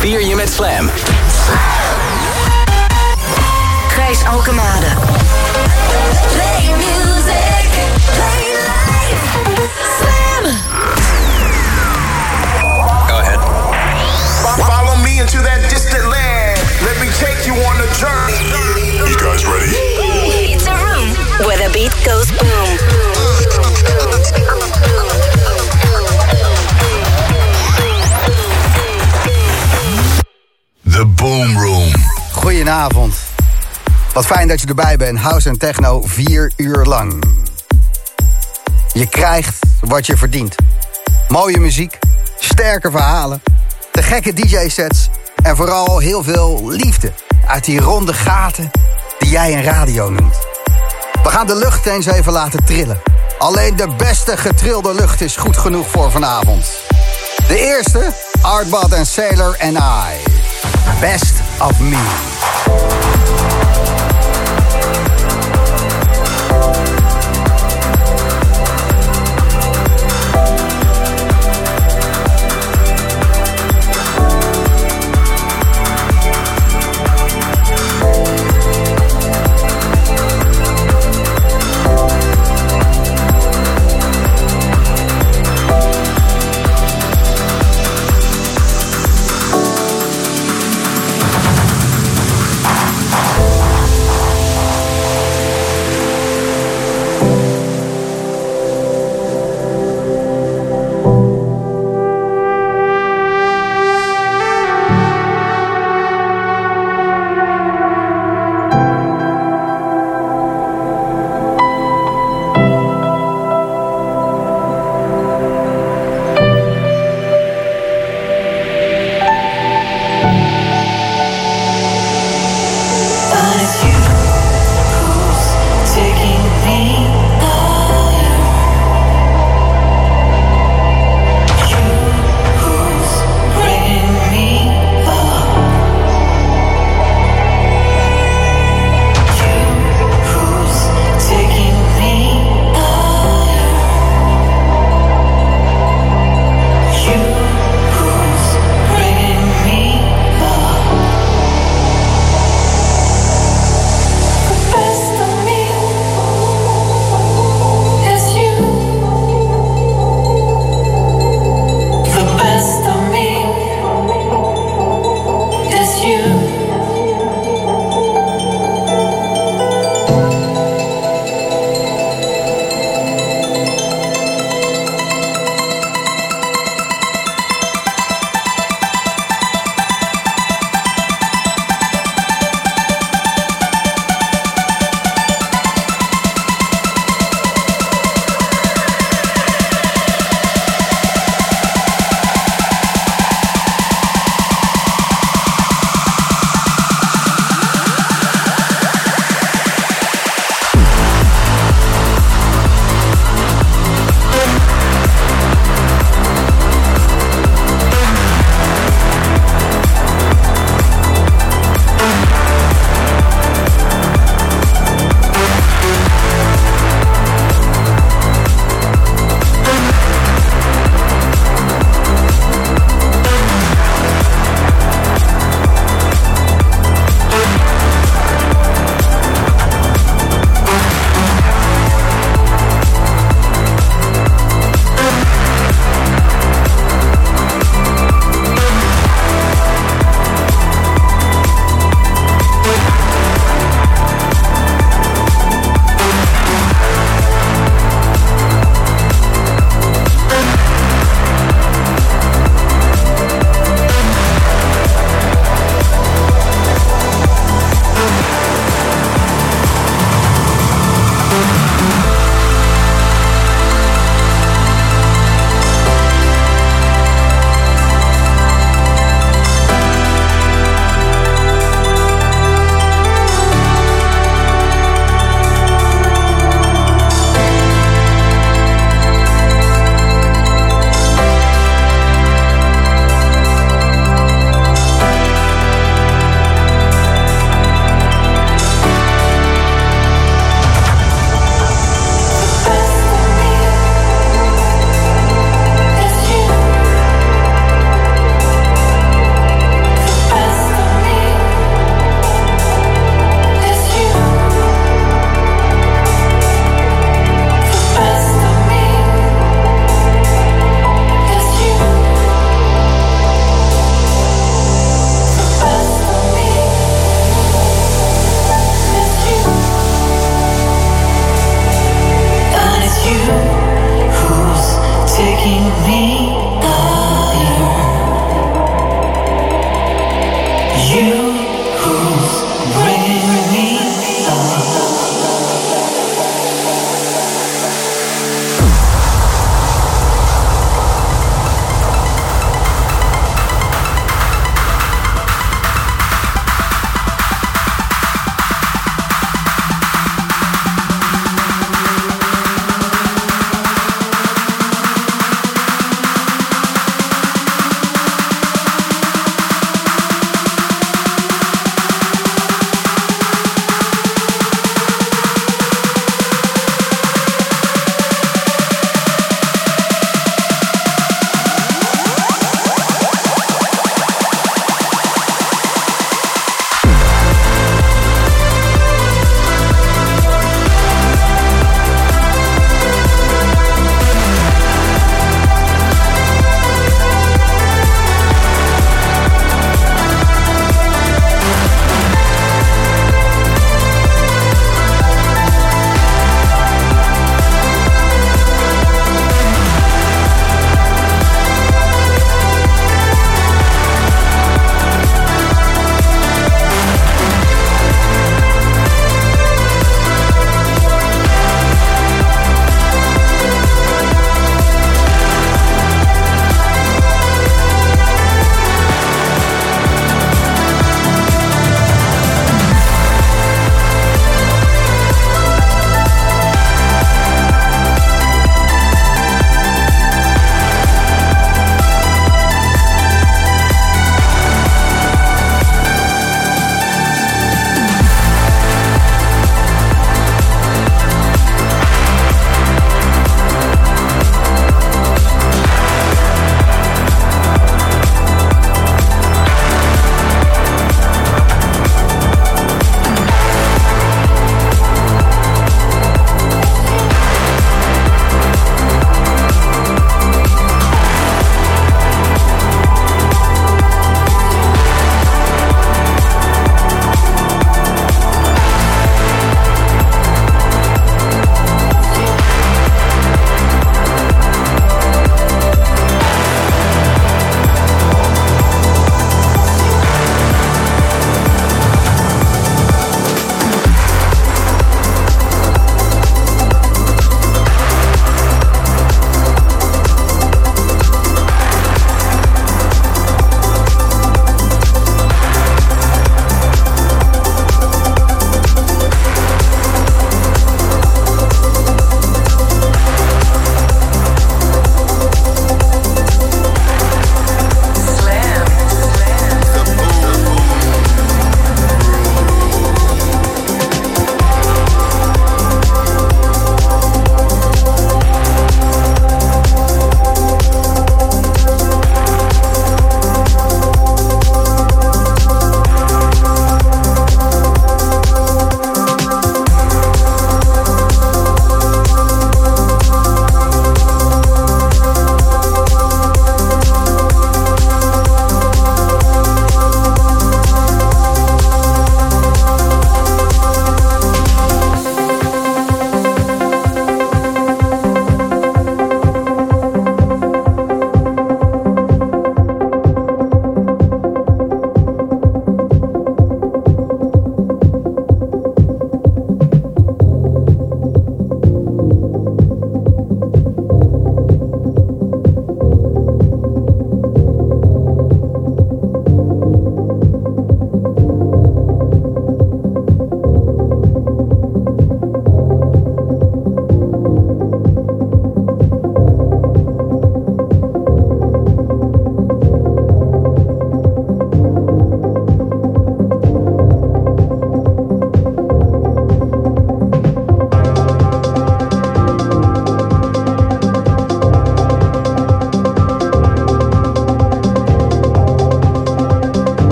vier je met Slam. Gijs Alkemade. Play music. Play life. Slam. Go ahead. Follow me into that distant land. Let me take you on a journey. You guys ready? It's a room where the beat goes Boom Room. Goedenavond. Wat fijn dat je erbij bent. House en techno vier uur lang. Je krijgt wat je verdient. Mooie muziek, sterke verhalen, de gekke DJ-sets en vooral heel veel liefde uit die ronde gaten die jij een radio noemt. We gaan de lucht eens even laten trillen. Alleen de beste getrilde lucht is goed genoeg voor vanavond. De eerste, Artbot en Sailor and I. Best of Me.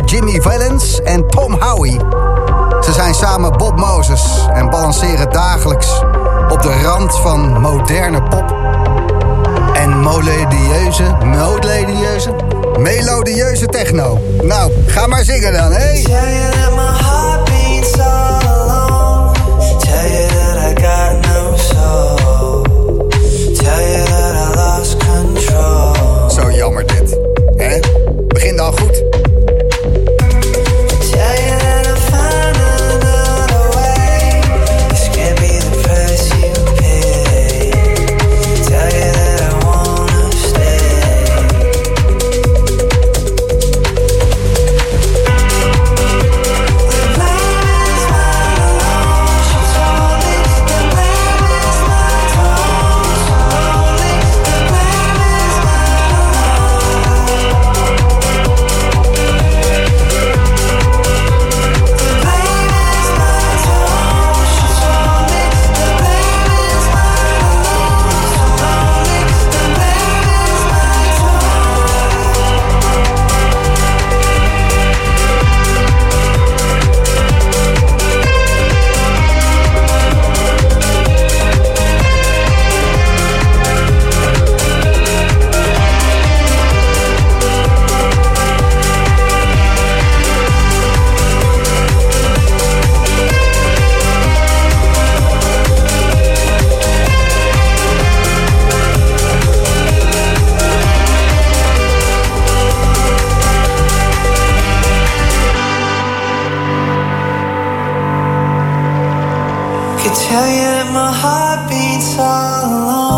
Jimmy van tell you that my heart beats all alone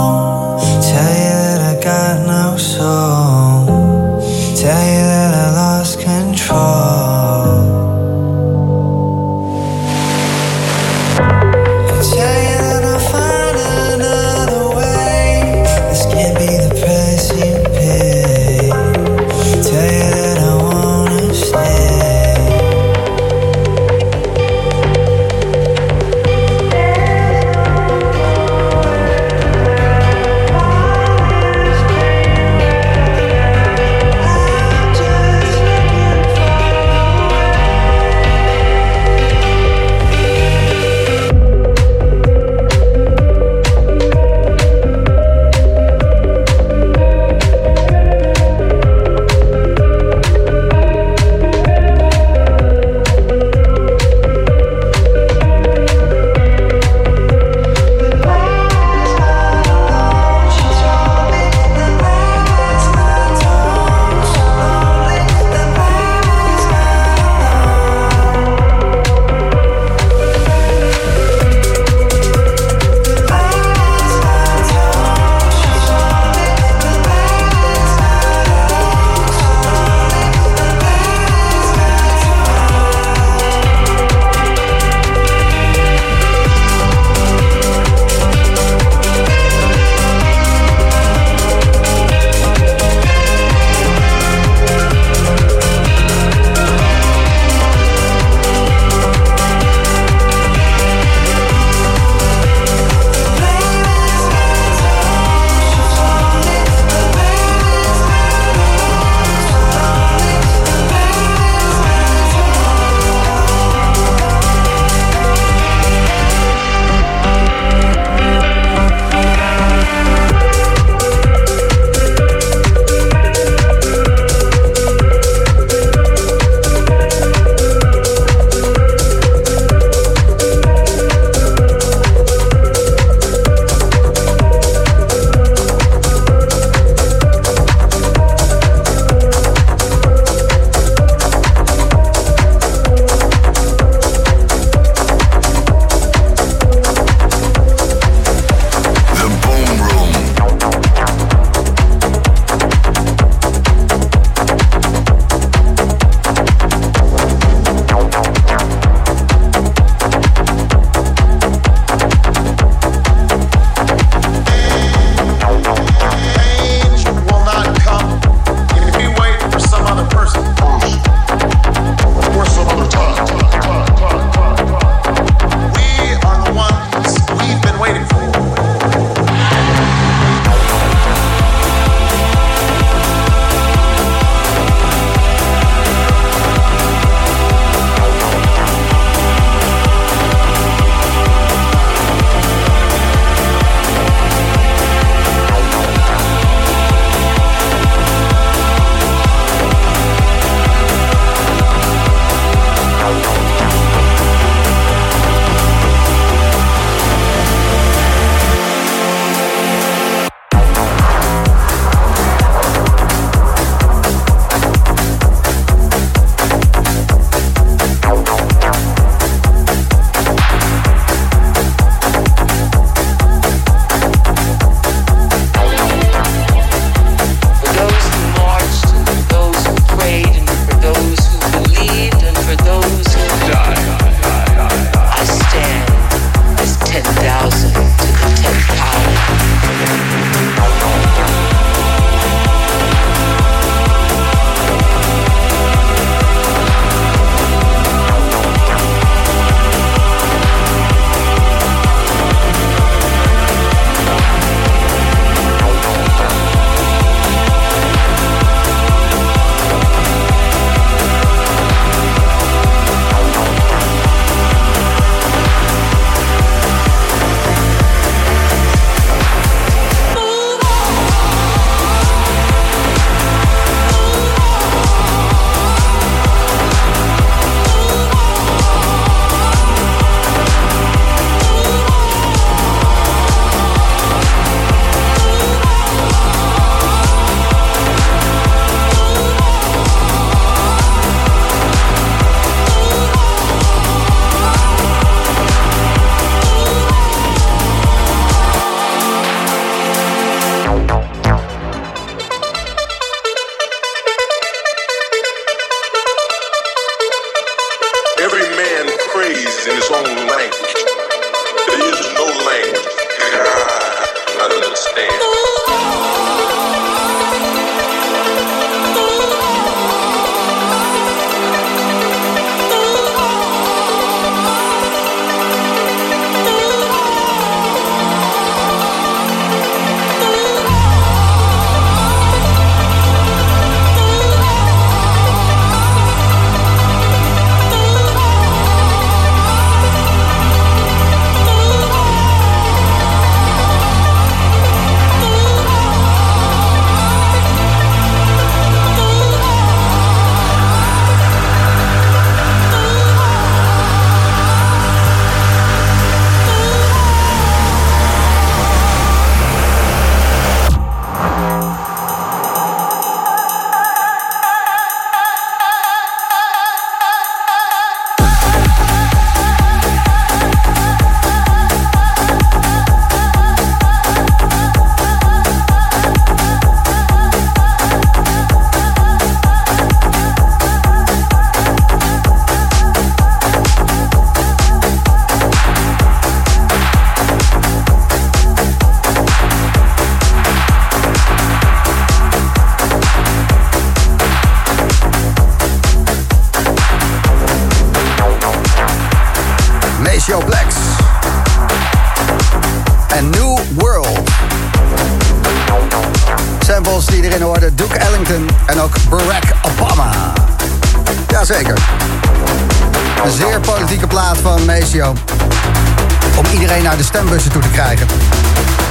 Om iedereen naar de stembussen toe te krijgen.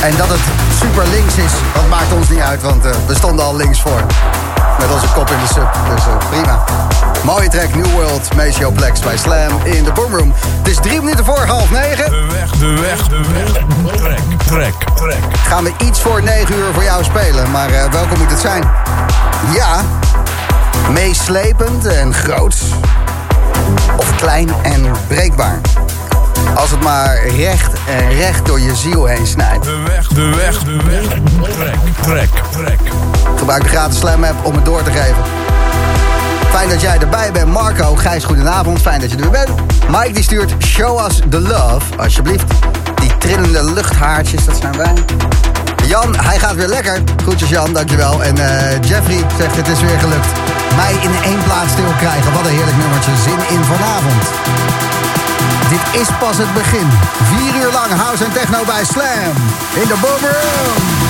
En dat het super links is, dat maakt ons niet uit, want eh, we stonden al links voor. Met onze kop in de sub, dus eh, prima. Mooie track, New World, Maceo Plex bij Slam in de Boomroom. Het is drie minuten voor half negen. De weg, de weg, de weg. Trek, trek, trek. Gaan we iets voor negen uur voor jou spelen, maar eh, welke moet het zijn? Ja, meeslepend en groots. Of klein en breekbaar. Als het maar recht en recht door je ziel heen snijdt. De weg, de weg, de weg. Trek, trek, trek. Gebruik de gratis Slam app om het door te geven. Fijn dat jij erbij bent. Marco, Gijs, goedenavond. Fijn dat je er bent. Mike die stuurt Show Us The Love, alsjeblieft. Die trillende luchthaartjes, dat zijn wij. Jan, hij gaat weer lekker. Groetjes Jan, dankjewel. En eh, Jeffrey zegt het is weer gelukt. Mij in één plaats stil krijgen. Wat een heerlijk nummertje. Zin in vanavond. Dit is pas het begin. Vier uur lang house en techno bij Slam. In de Boomroom.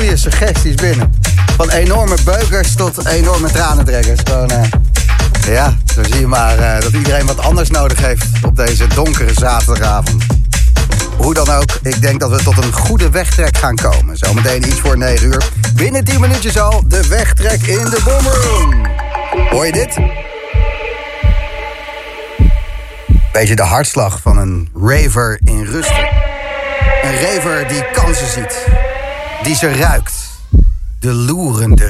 Goede suggesties binnen. Van enorme beukers tot enorme tranentrekkers. Gewoon, uh, ja, zo zie je maar uh, dat iedereen wat anders nodig heeft op deze donkere zaterdagavond. Hoe dan ook, ik denk dat we tot een goede wegtrek gaan komen. Zometeen iets voor 9 uur. Binnen 10 minuutjes al de wegtrek in de Boomroom. Hoor je dit? Beetje de hartslag van een raver in rust. Een raver die kansen ziet. Die ze ruikt. De loerende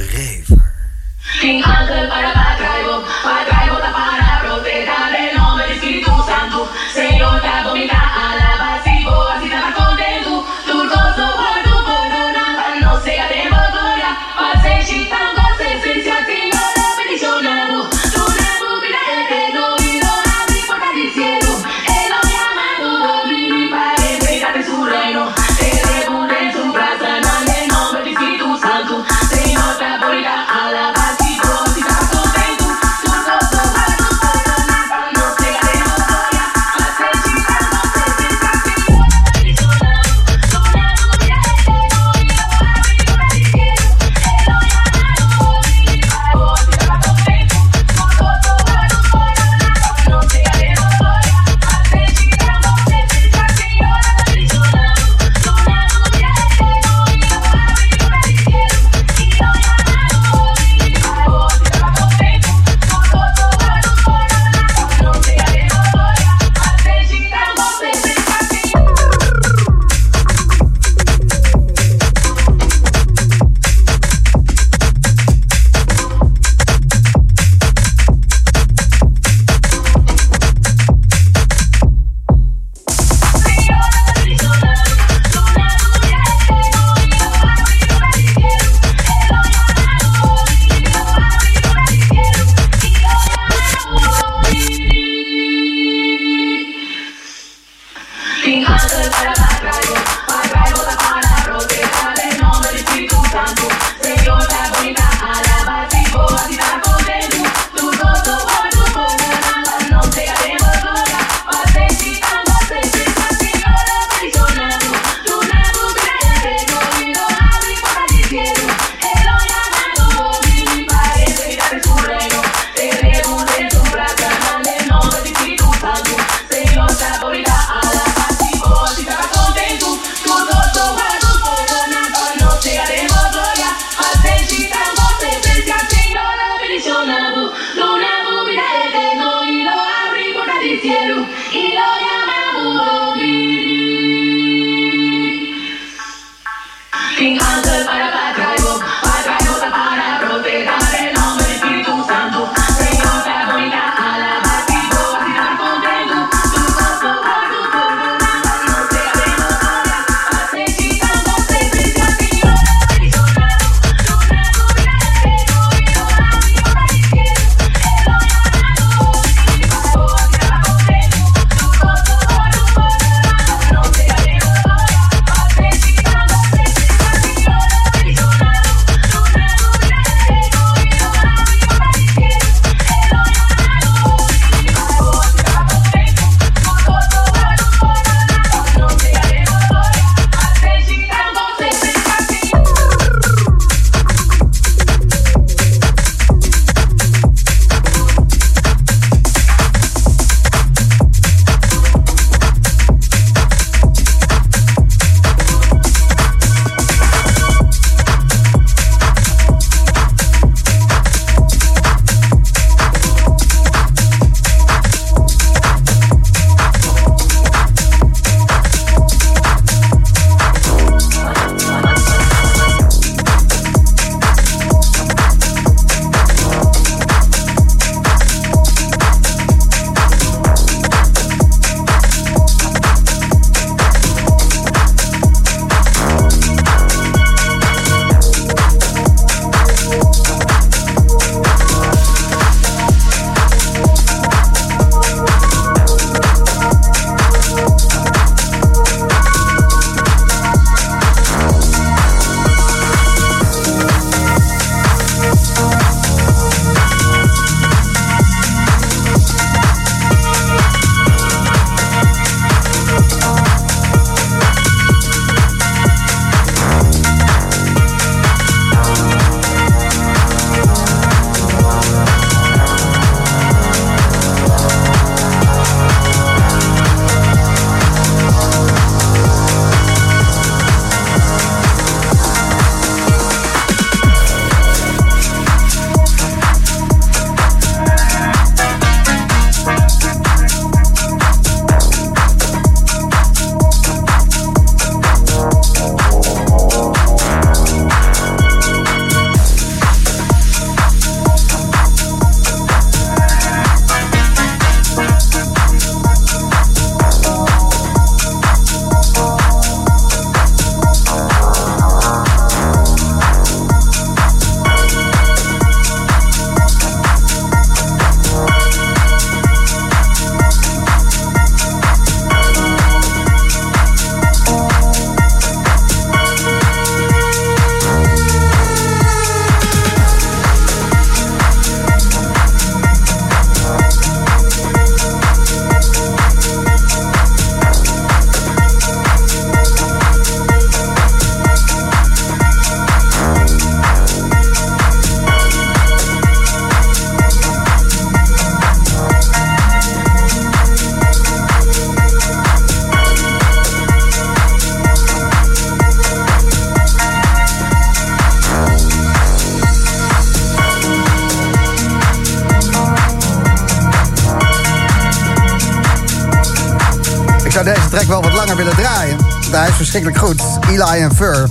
Eli en Fur.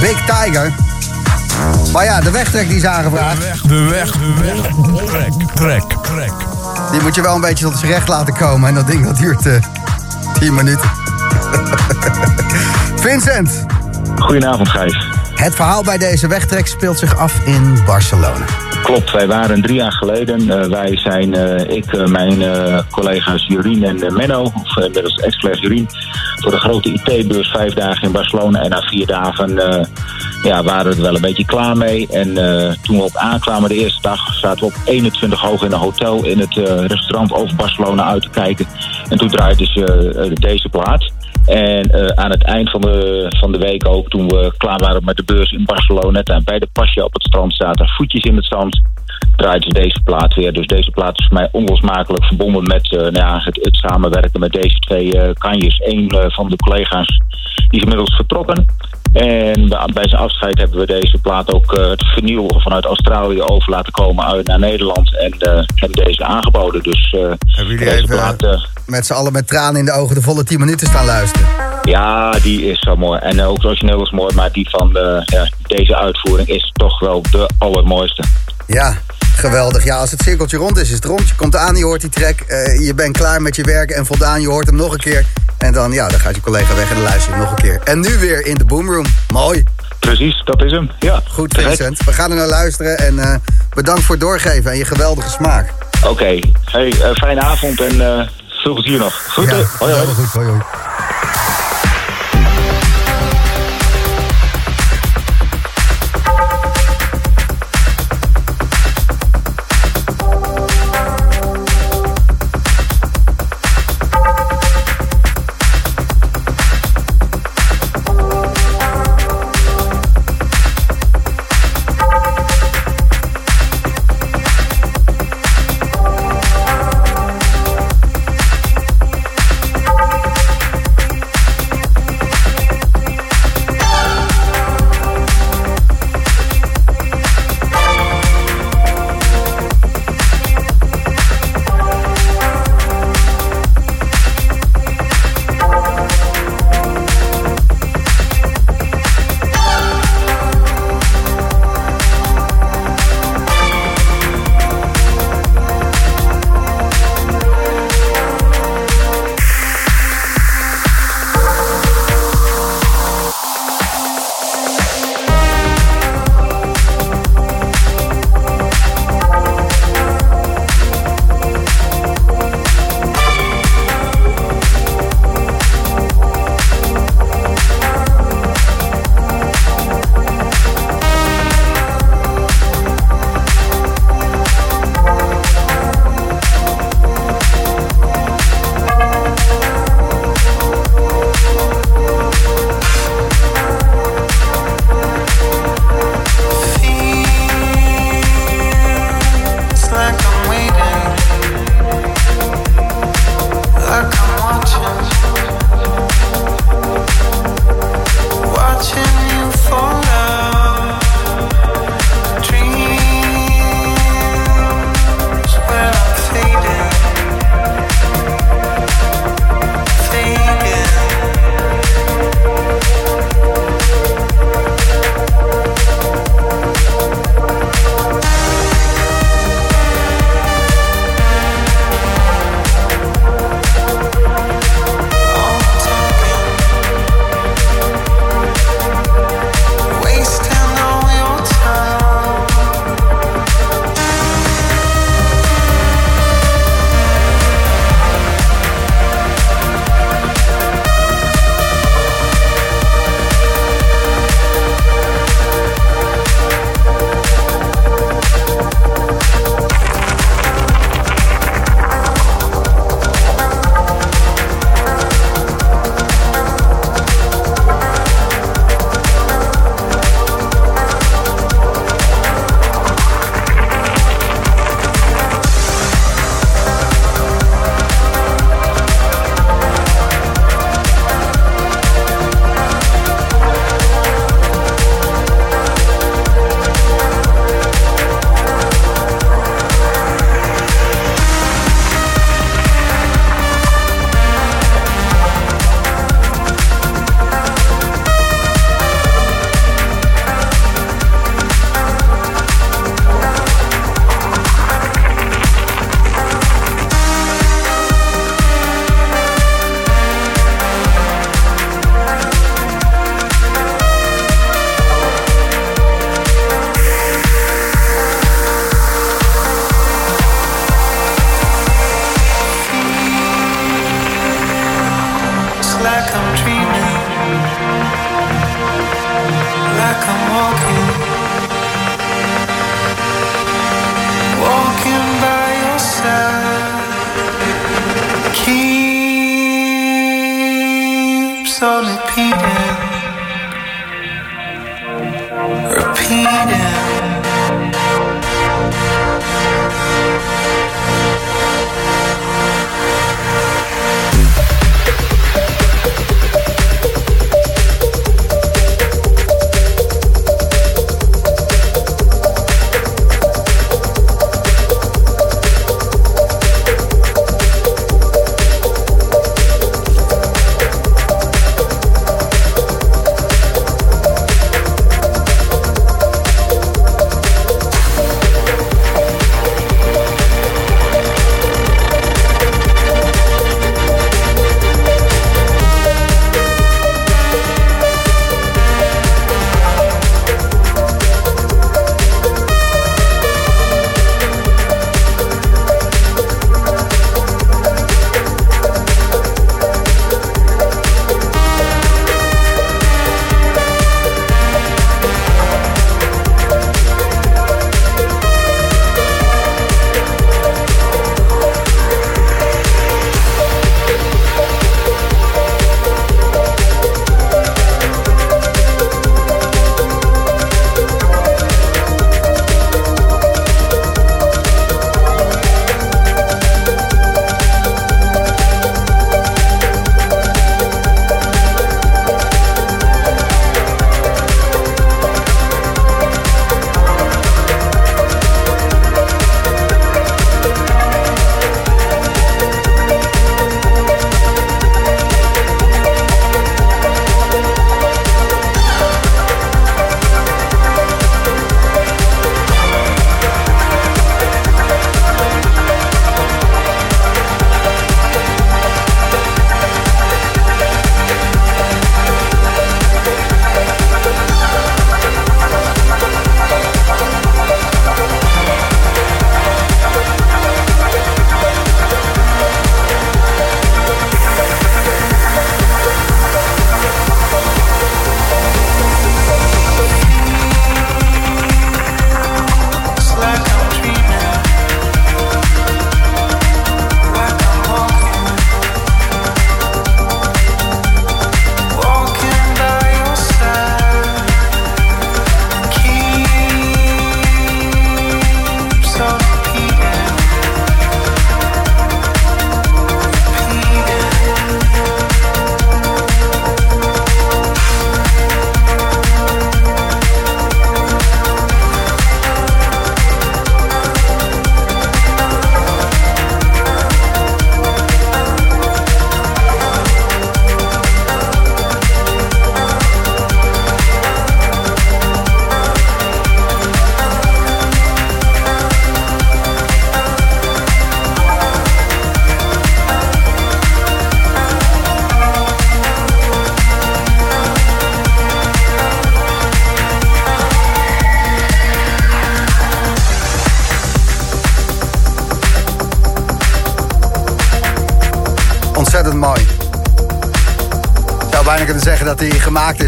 Big Tiger. Maar ja, de wegtrek die is aangevraagd. De weg, de weg. Trek, trek, trek. Die moet je wel een beetje tot zijn recht laten komen. En dat ding dat duurt eh 10 minuten. Vincent, Goedenavond, Gijs. het verhaal bij deze wegtrek speelt zich af in Barcelona. Klopt, wij waren drie jaar geleden. eh, wij zijn, eh, ik, eh, mijn eh, collega's Jurien en Menno, of inmiddels ex-collega Jurien, voor de grote IT-beurs vijf dagen in Barcelona. En na vier dagen eh, ja, waren we er wel een beetje klaar mee. En eh, toen we op aankwamen de eerste dag, zaten we op 21 hoog in een hotel in het eh, restaurant over Barcelona uit te kijken. En toen draaide ze deze plaat. En aan het eind van de, van de week ook, toen we klaar waren met de beurs in Barcelona, en bij de pasje op het strand zaten, voetjes in het zand, draaide ze deze plaat weer. Dus deze plaat is voor mij onlosmakelijk verbonden met eh, nou ja, het, het samenwerken met deze twee eh, kanjes. Eén eh, van de collega's die is inmiddels vertrokken. En bij zijn afscheid hebben we deze plaat ook eh, het vinyl vanuit Australië over laten komen uit naar Nederland. En hebben deze aangeboden. Dus eh, Hebben jullie deze even plaat, met z'n allen met tranen in de ogen de volle 10 minuten staan luisteren? Ja, die is zo mooi. En ook origineel is mooi, maar die van ja, deze uitvoering is toch wel de allermooiste. Ja, geweldig. Ja, als het cirkeltje rond is, is het rond. Je komt aan, je hoort die track. eh, je bent klaar met je werk en voldaan. Je hoort hem nog een keer. En dan, ja, dan gaat je collega weg en dan luister je hem nog een keer. En nu weer in de boomroom. Mooi. Precies, dat is hem. Ja, Goed. Vincent. We gaan er naar luisteren. En eh, bedankt voor het doorgeven en je geweldige smaak. Oké, hey, eh, fijne avond en eh, veel plezier nog. Goed, Ja, hoi, hoi. goed. Hoi, hoi.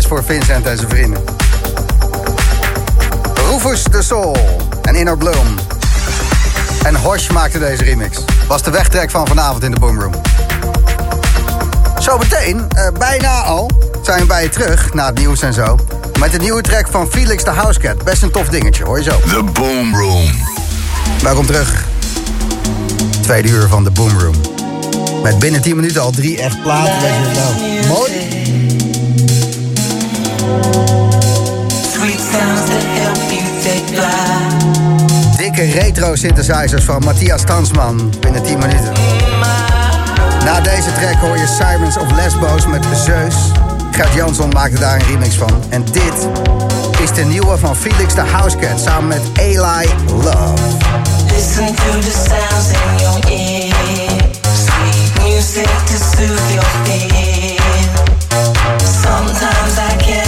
Is voor Vincent en zijn vrienden. Rufus de Soul en Inner Bloom. En Hosh maakte deze remix. Was de wegtrek van vanavond in de Boomroom. Zo meteen, eh, bijna al, zijn we bij je terug na het nieuws en zo. Met de nieuwe track van Felix de Housecat. Best een tof dingetje, hoor je zo. The Boom Room. Welkom terug. Tweede uur van de Boom Room. Met binnen 10 minuten al drie echt platen. Weet je wel. Mooi. Dikke retro synthesizers van Matthias Tansman. Binnen 10 minuten. Na deze track hoor je Sirens of Lesbos met Zeus. Gert Jansson maakte daar een remix van. En dit is de nieuwe van Felix de Housecat samen met Eli Love. Listen to the sounds in your ear. Sweet music to soothe your fear. Sometimes I can't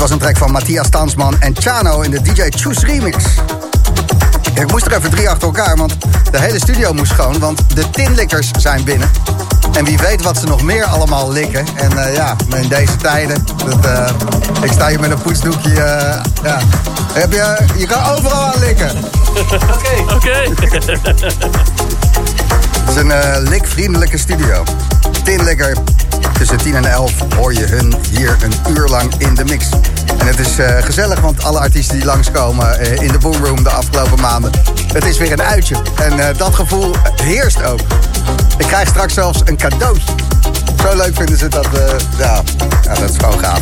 dit was een track van Matthias Tansman en Chano in de DJ Choose remix. Ik moest er even drie achter elkaar, want de hele studio moest schoon. Want de tinlikkers zijn binnen. En wie weet wat ze nog meer allemaal likken. En uh, ja, in deze tijden. Dat, uh, ik sta hier met een poetsdoekje. Uh, ja. Heb je, je kan overal aan likken. Oké. Oké. Het is een likvriendelijke studio. Tinlikker. Tussen 10 en 11 hoor je hun hier een uur lang in de mix. Het is uh, gezellig, want alle artiesten die langskomen uh, in de Boomroom de afgelopen maanden... het is weer een uitje. En uh, dat gevoel heerst ook. Ik krijg straks zelfs een cadeautje. Zo leuk vinden ze dat. ja, ja, dat is gewoon gaaf.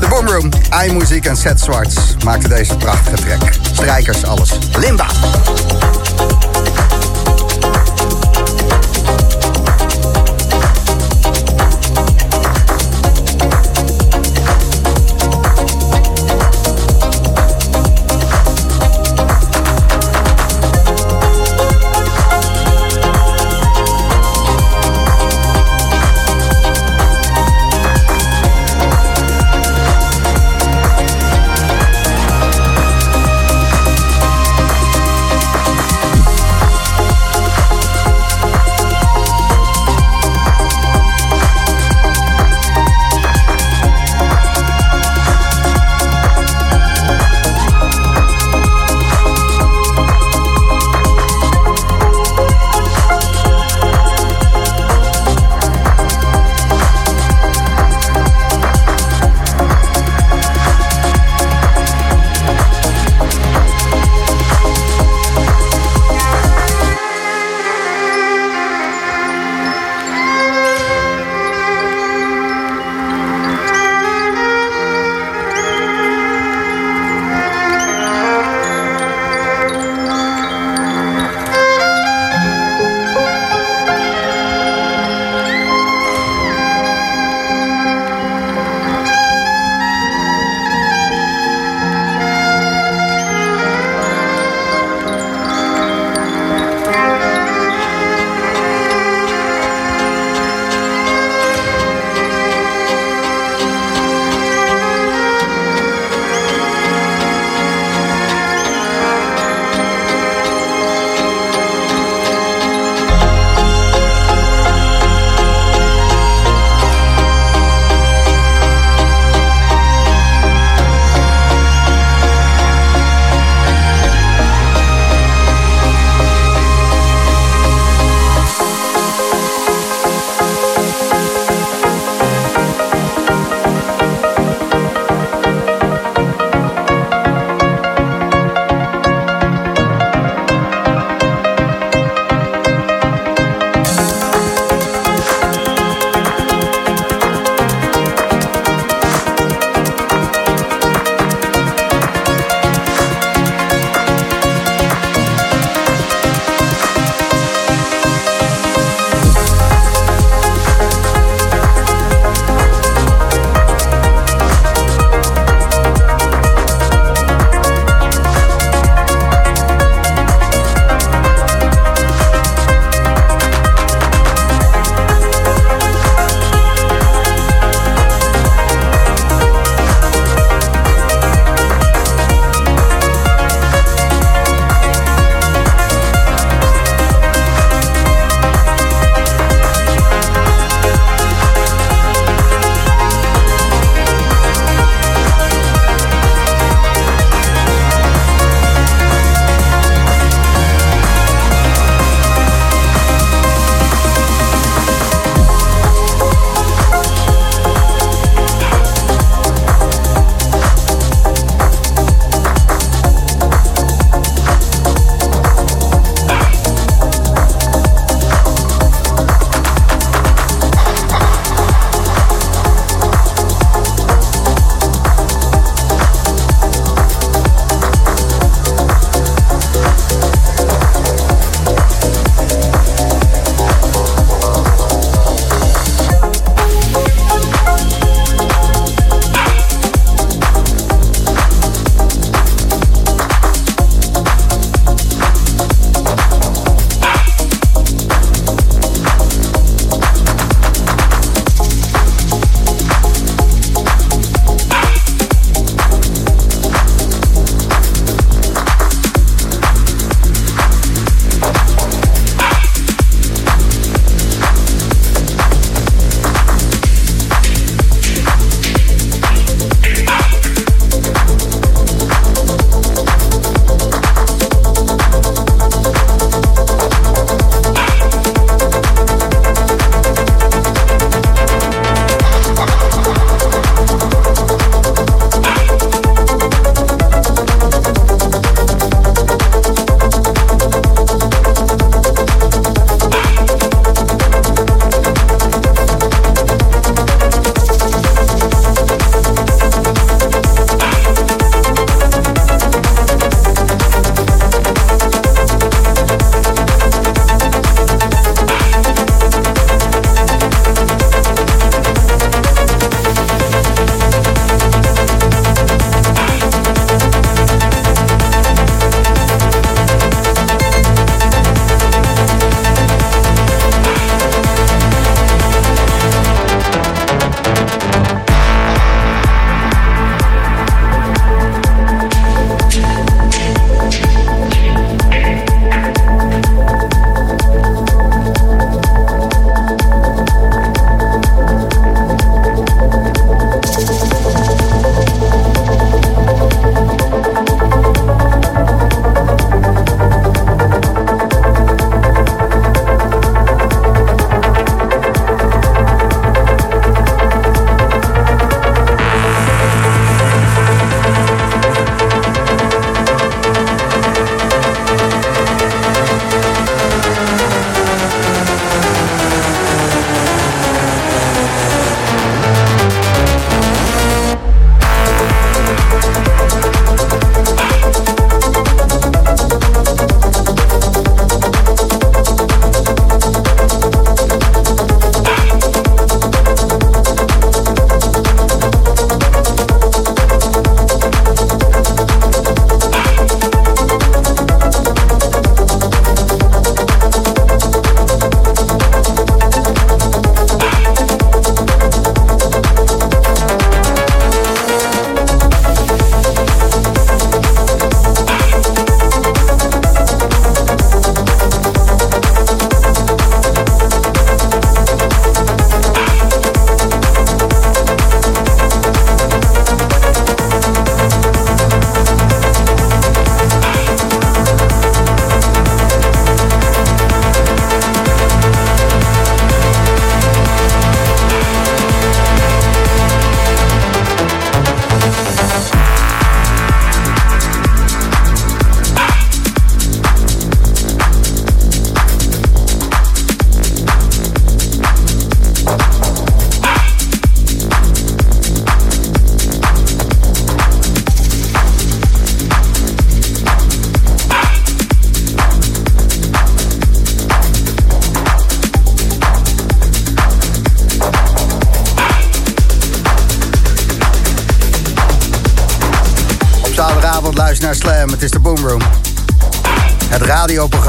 De Boomroom, iMuziek en Seth Swartz maakten deze prachtige track. Strijkers, alles. Limba!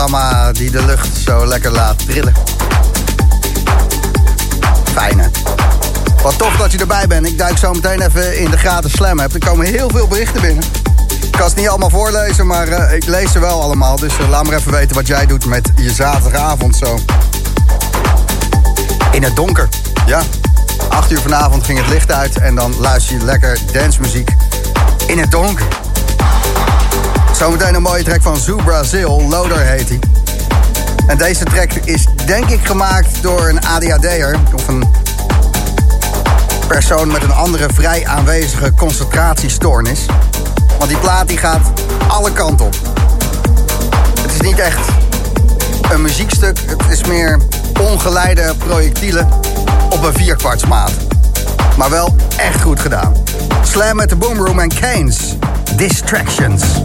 Radioprogramma die de lucht zo lekker laat trillen. Fijne. Wat tof dat je erbij bent. Ik duik zo meteen even in de gratis Slam app. Er komen heel veel berichten binnen. Ik kan ze niet allemaal voorlezen, maar eh, ik lees ze wel allemaal. Dus eh, laat maar even weten wat jij doet met je zaterdagavond zo. In het donker. Ja. 8 uur vanavond ging het licht uit en dan luister je lekker dancemuziek in het donker. Zometeen een mooie track van Zoo Brazil, Loader heet hij. En deze track is denk ik gemaakt door een ADHD'er of een persoon met een andere vrij aanwezige concentratiestoornis. Want die plaat die gaat alle kanten op. Het is niet echt een muziekstuk, het is meer ongeleide projectielen op een vierkwartsmaat. Maar wel echt goed gedaan. Slam met de Boomroom en Keynes. Distractions.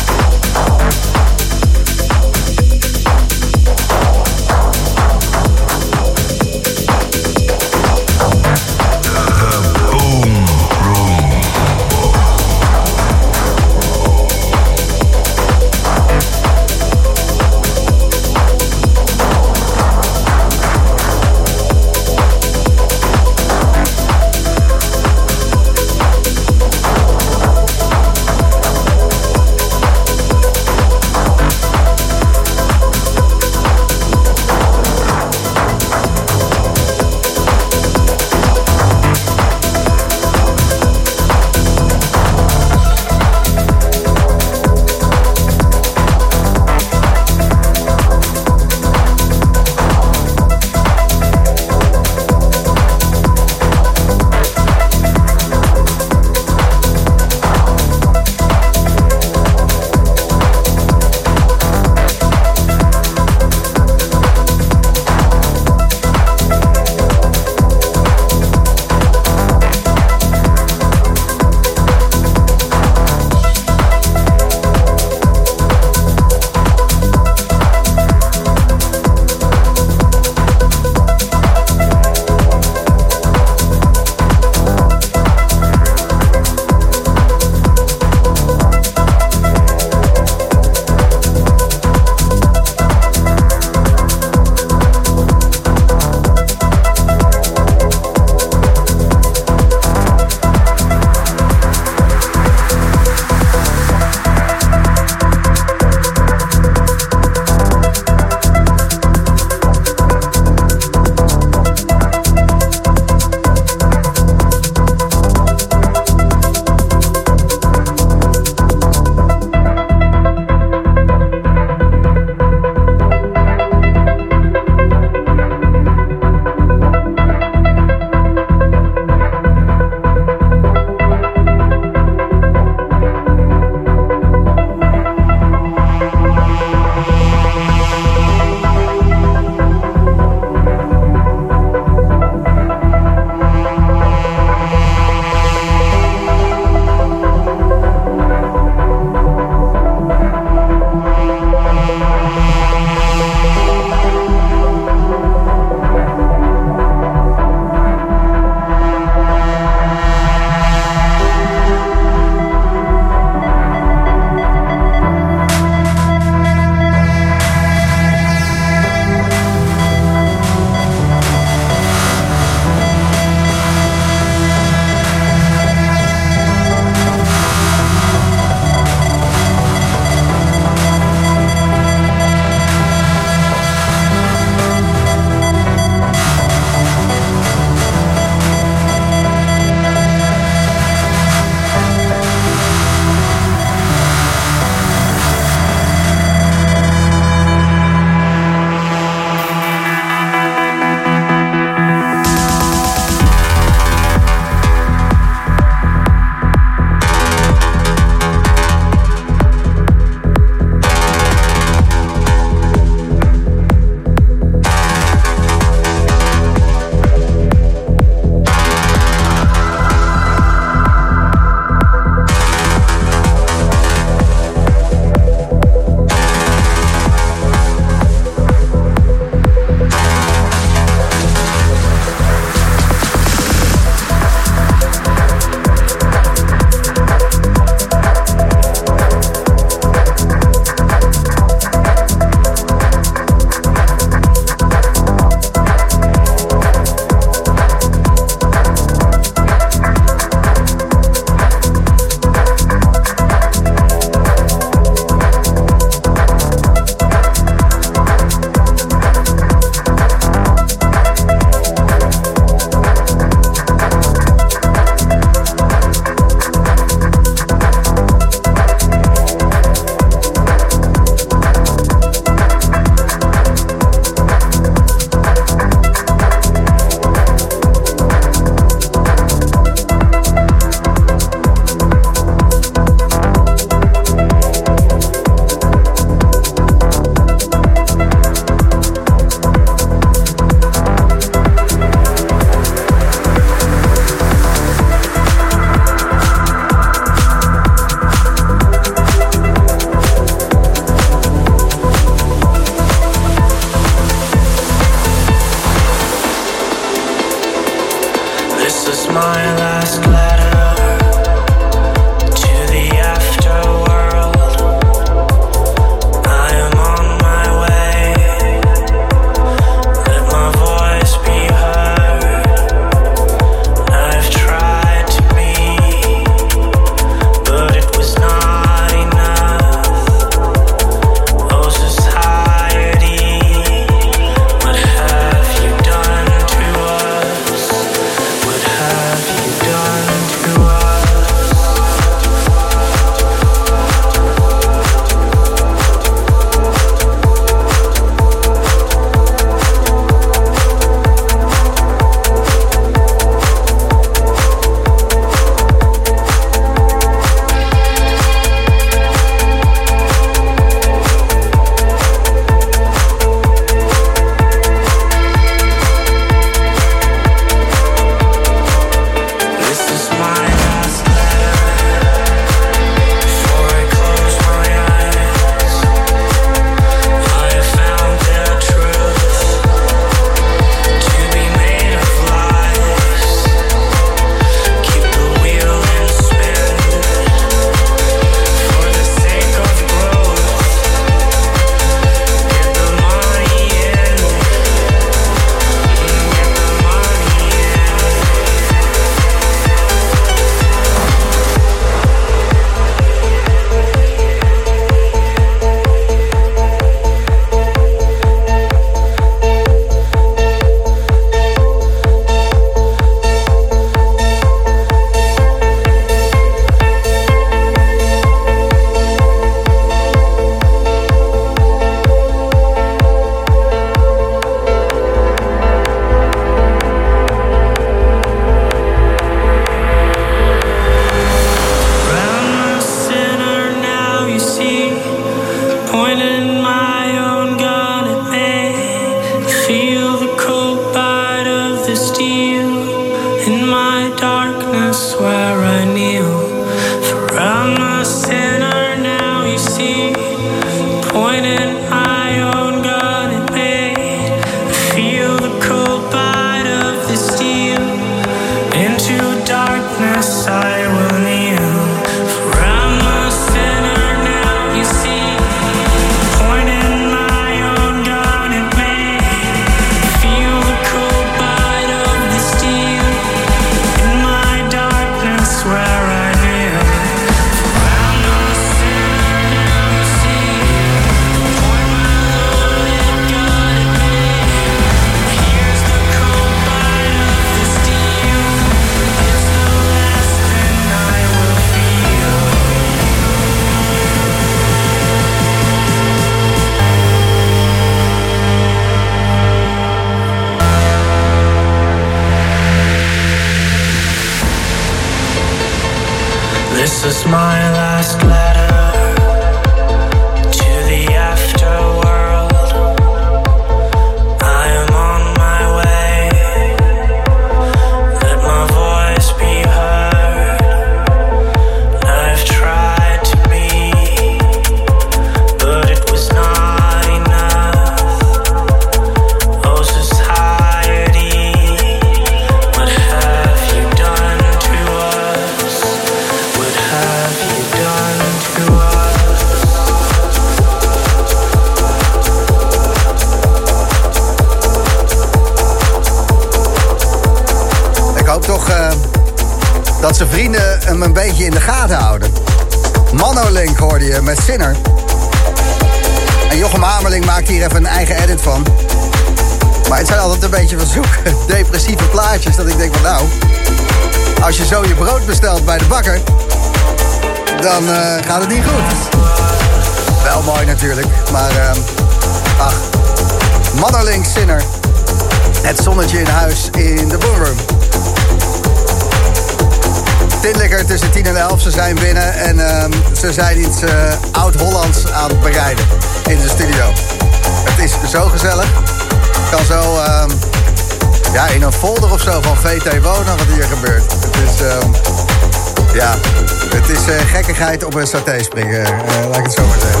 Op een saté springen. eh, laat ik het zo maar zeggen.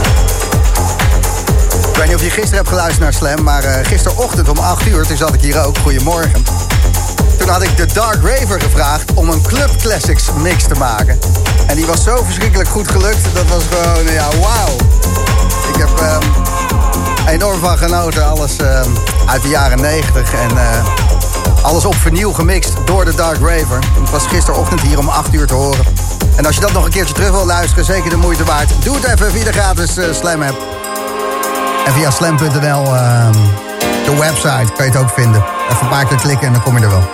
Ik weet niet of je gisteren hebt geluisterd naar Slam, maar eh, gisterochtend om 8 uur, toen zat ik hier ook. Goedemorgen. Toen Toen had ik de Dark Raver gevraagd om een Club Classics mix te maken. En die was zo verschrikkelijk goed gelukt. Dat was gewoon, ja, wauw. Ik heb ehm, enorm van genoten. Alles ehm, uit de jaren 90 en eh, alles op vernieuw gemixt door de Dark Raver. Het was gisterochtend hier om 8 uur te horen. En als je dat nog een keertje terug wil luisteren, zeker de moeite waard. Doe het even via de gratis eh, Slam app. En via slam.nl, ehm, de website, kan je het ook vinden. Even een paar keer klikken en dan kom je er wel.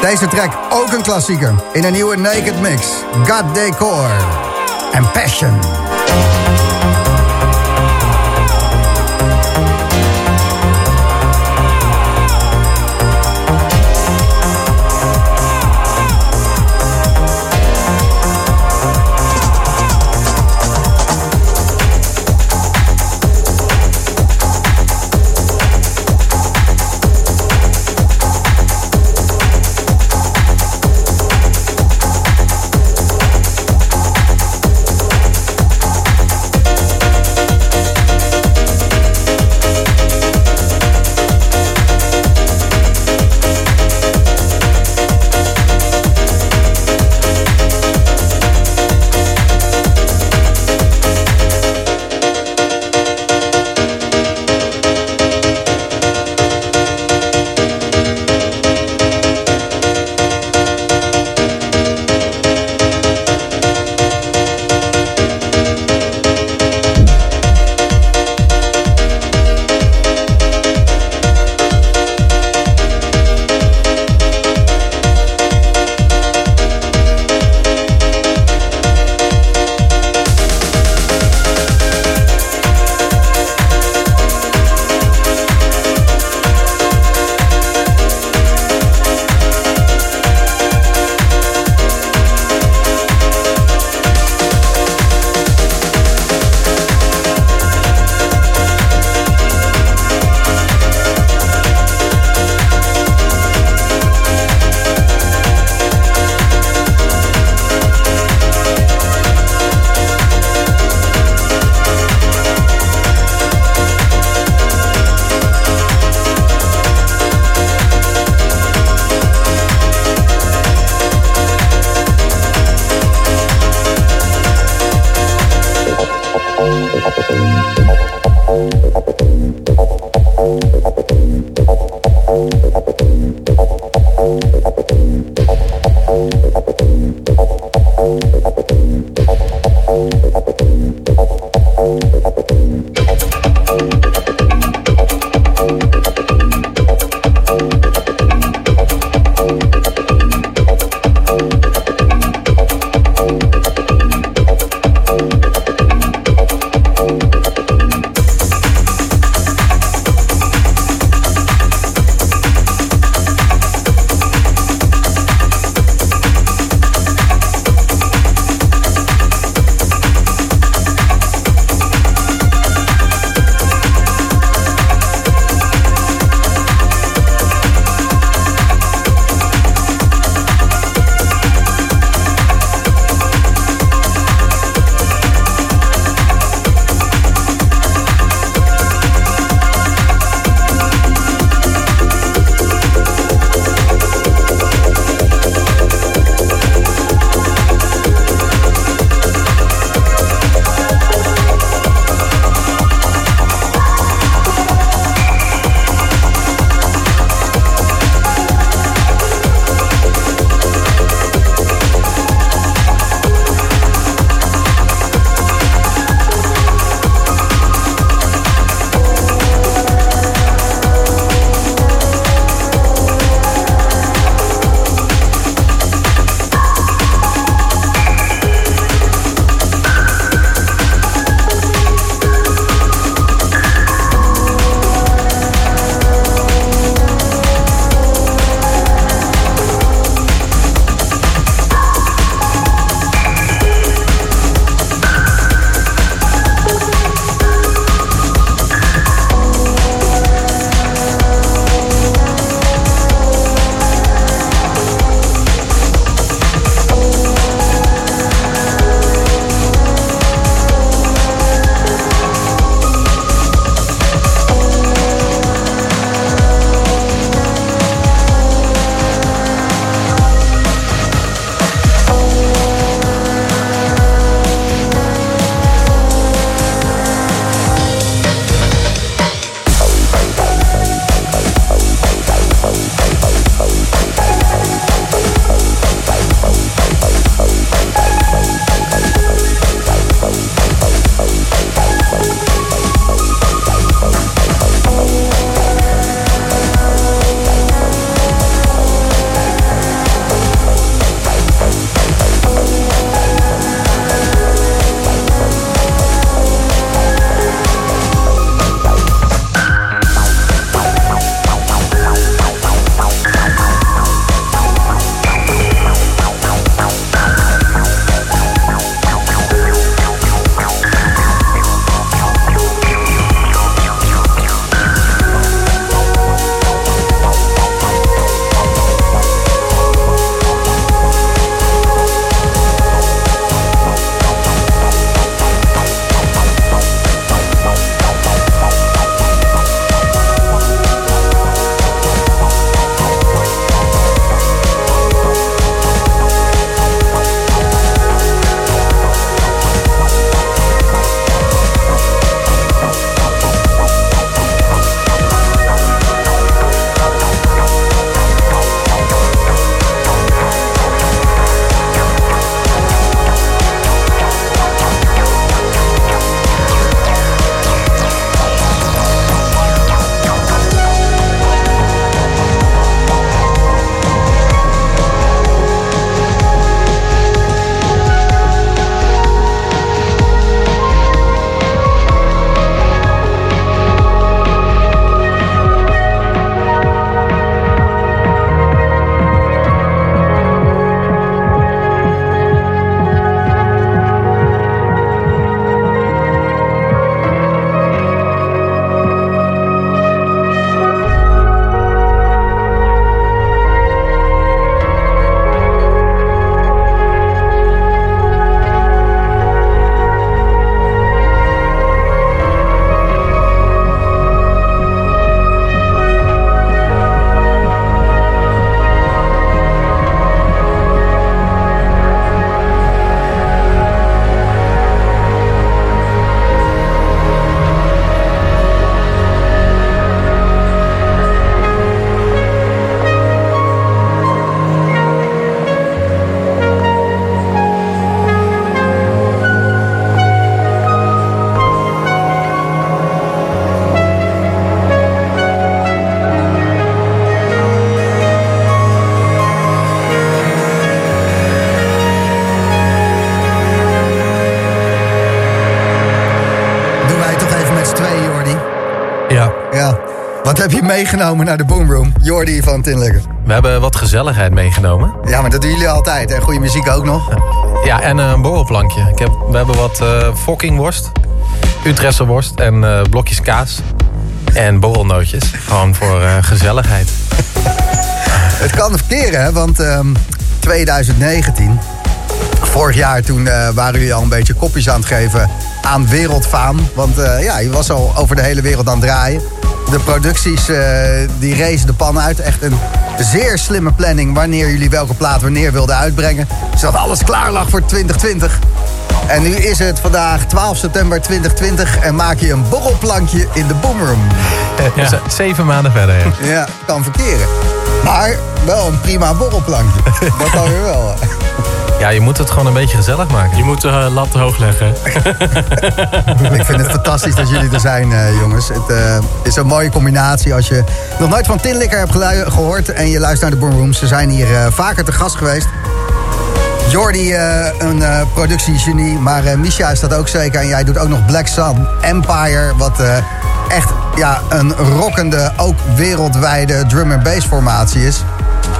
Deze track ook een klassieker in een nieuwe Naked Mix. God Decor en Passion. Meegenomen naar de Boomroom? Jordi van Tinlikker. We hebben wat gezelligheid meegenomen. Ja, maar dat doen jullie altijd. En goede muziek ook nog. Ja, en eh, een borrelplankje. Ik heb, we hebben wat eh fokkingworst, Utrechtse worst en eh, blokjes kaas. En borrelnootjes. Gewoon voor gezelligheid. Het kan verkeren, hè? Want ehm, 2019, vorig jaar, toen waren jullie al een beetje kopjes aan het geven aan wereldfaam. Want ja, je was al over de hele wereld aan het draaien. De producties eh, die rezen de pan uit. Echt een zeer slimme planning wanneer jullie welke plaat wanneer wilden uitbrengen. Zodat alles klaar lag voor 2020. En nu is het vandaag 12 september 2020 en maak je een borrelplankje in de boomroom. Zeven maanden verder. ja. Ja, kan verkeren. Maar wel een prima borrelplankje. Dat dan weer wel. Ja, je moet het gewoon een beetje gezellig maken. Je moet de eh, lat hoog leggen. Ik vind het fantastisch dat jullie er zijn, eh, jongens. Het eh, is een mooie combinatie. Als je nog nooit van Tinlikker hebt gehoord en je luistert naar de Boomroom. Ze zijn hier eh, vaker te gast geweest. Jordi, eh, een eh, productiegenie, maar eh, Misha is dat ook zeker. En jij doet ook nog Black Sun Empire, wat eh, echt ja, een rockende, ook wereldwijde drum en bass formatie is.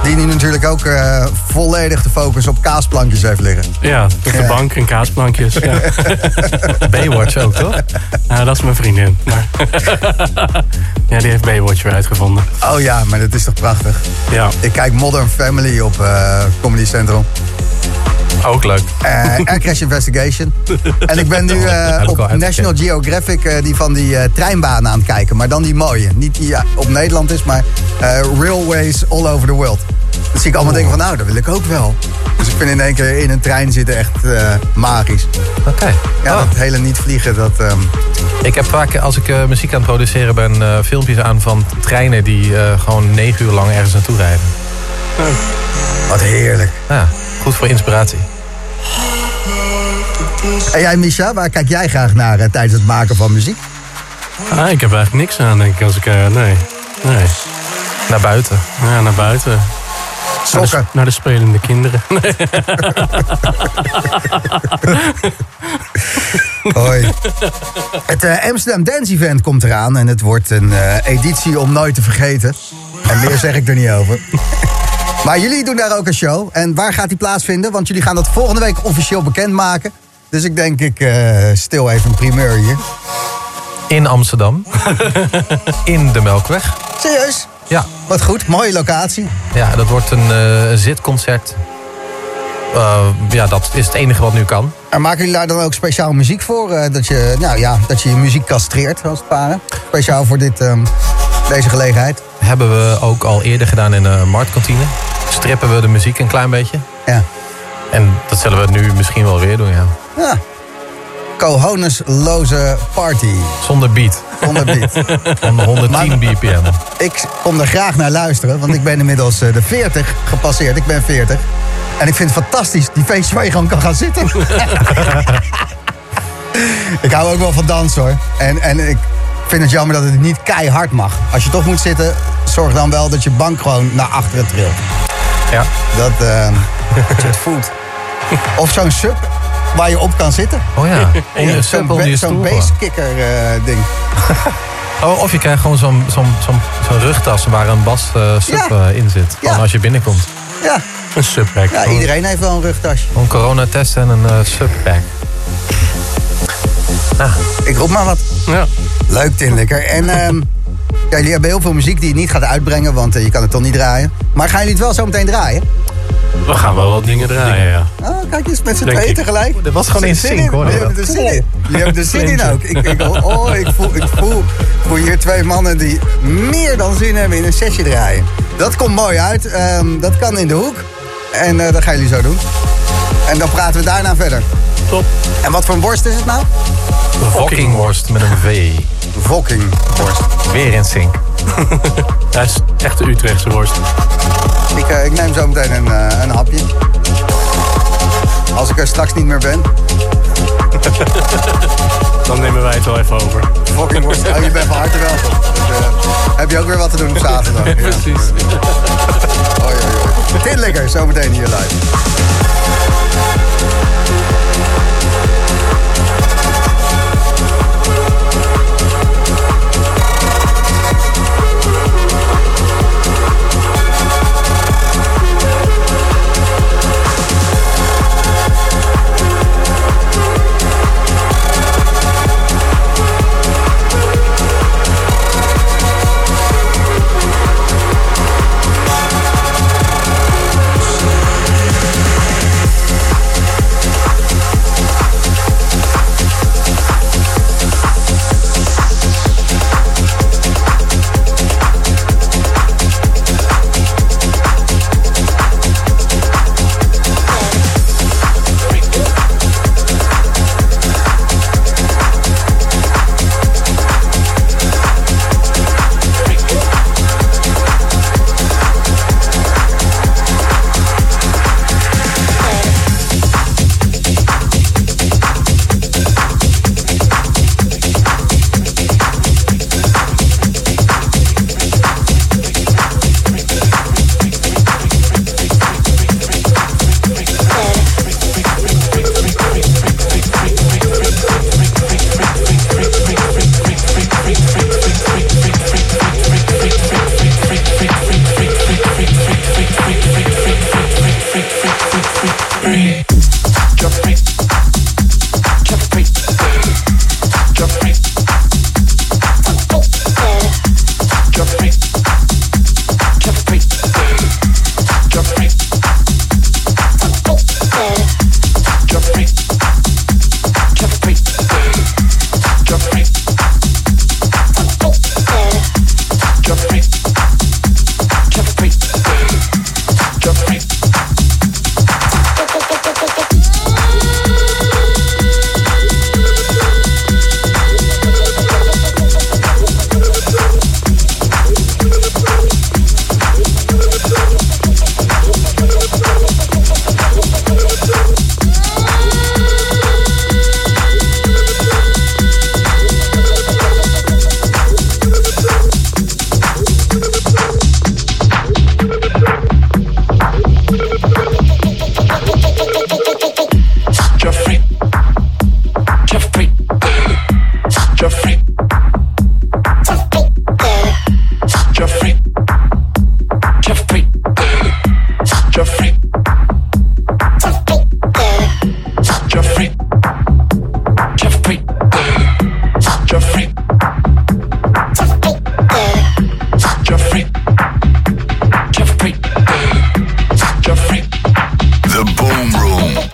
Die nu natuurlijk ook eh, volledig de focus op kaasplankjes heeft liggen. Ja, op de Ja. bank en kaasplankjes. Ja. Baywatch ook, toch? Nou, dat is mijn vriendin. Maar ja, die heeft Baywatch weer uitgevonden. Oh ja, maar dat is toch prachtig. Ja, Ik kijk Modern Family op eh, Comedy Central. Ook leuk. Eh, en Crash Investigation. En ik ben nu op. National Geographic die van die treinbanen aan het kijken. Maar dan die mooie. Niet die op Nederland is, maar railways all over the world. Dan zie ik allemaal denken van nou, dat wil ik ook wel. Dus ik vind in één keer in een trein zitten echt eh, magisch. Oké. Ja, Oh. dat hele niet vliegen, dat... ehm, Ik heb vaak, als ik eh, muziek aan het produceren ben, eh, filmpjes aan van treinen die eh, gewoon negen uur lang ergens naartoe rijden. wat heerlijk. Ja, goed voor inspiratie. En jij, Misha, waar kijk jij graag naar tijdens het maken van muziek? ah, ik heb eigenlijk niks aan, denk ik, als ik... eh, nee, nee. Naar buiten. Ja, naar buiten. Naar de, naar de spelende kinderen. Nee. Hoi. Het eh, Amsterdam Dance Event komt eraan en het wordt een eh, editie om nooit te vergeten. En meer zeg ik er niet over. Maar jullie doen daar ook een show. En waar gaat die plaatsvinden? Want jullie gaan dat volgende week officieel bekendmaken. Dus ik denk, ik eh, stil even een primeur hier. In Amsterdam. In de Melkweg. Serieus? Ja, Wat goed, mooie locatie. ja dat wordt een eh, zitconcert. Eh, ja, dat is het enige wat nu kan. En maken jullie daar dan ook speciaal muziek voor? eh, dat, je, nou ja, dat je je muziek castreert, als het ware. Speciaal voor dit, ehm, deze gelegenheid. Hebben we ook al eerder gedaan in de marktkantine. Strippen we de muziek een klein beetje. Ja. En dat zullen we nu misschien wel weer doen, ja. ja. Cohonesloze party. Zonder beat. Zonder beat. Van 110 bpm. Ik kom er graag naar luisteren, want ik ben inmiddels eh, de 40 gepasseerd. Ik ben 40. En ik vind het fantastisch, die feestjes waar je gewoon kan gaan zitten. ik hou ook wel van dansen hoor. En, en ik vind het jammer dat het niet keihard mag. Als je toch moet zitten, zorg dan wel dat je bank gewoon naar achteren trilt. Ja. Dat, eh, dat je het voelt. Of zo'n sub waar je op kan zitten. Oh ja, je Zo'n sub onder je ba- zo'n stoel. gewoon. basskicker eh, ding. Oh, of je krijgt gewoon zo'n zo'n zo'n zo'n rugtas waar een bas eh, sub Ja. eh, in zit. Ja. als je binnenkomt. Ja, Een subpack. ja, iedereen heeft wel een rugtasje. Een coronatest en een eh subpack. Ik roep maar wat. Ja. Leuk, Tinlikker. En ehm, ja, jullie hebben heel veel muziek die je niet gaat uitbrengen, want je kan het toch niet draaien. Maar gaan jullie het wel zo meteen draaien? We gaan wel wat dingen draaien, ja. Oh, kijk eens, met z'n tweeën ik. tegelijk. Dat was gewoon in Zin sync, hoor. Jullie hebben er zin in. Jullie hebben er zin in ook. Ik, ik, oh, ik voel, ik voel, ik voel hier twee mannen die meer dan zin hebben in een sessie draaien. Dat komt mooi uit. Ehm, dat kan in de hoek. En eh, dat gaan jullie zo doen. En dan praten we daarna verder. Top. En wat voor een worst is het nou? Fokkingworst met een V. Fokkingworst. Weer in sync. Hij is echt de Utrechtse worst. Ik, eh, ik neem zo meteen een, eh, een hapje. Als ik er straks niet meer ben. Dan nemen wij het wel even over. Fucking worst. Oh, je bent van harte welkom. Dus, heb je ook weer wat te doen op zaterdag. Ja. Precies. Hoi, dit lekker, zometeen hier live.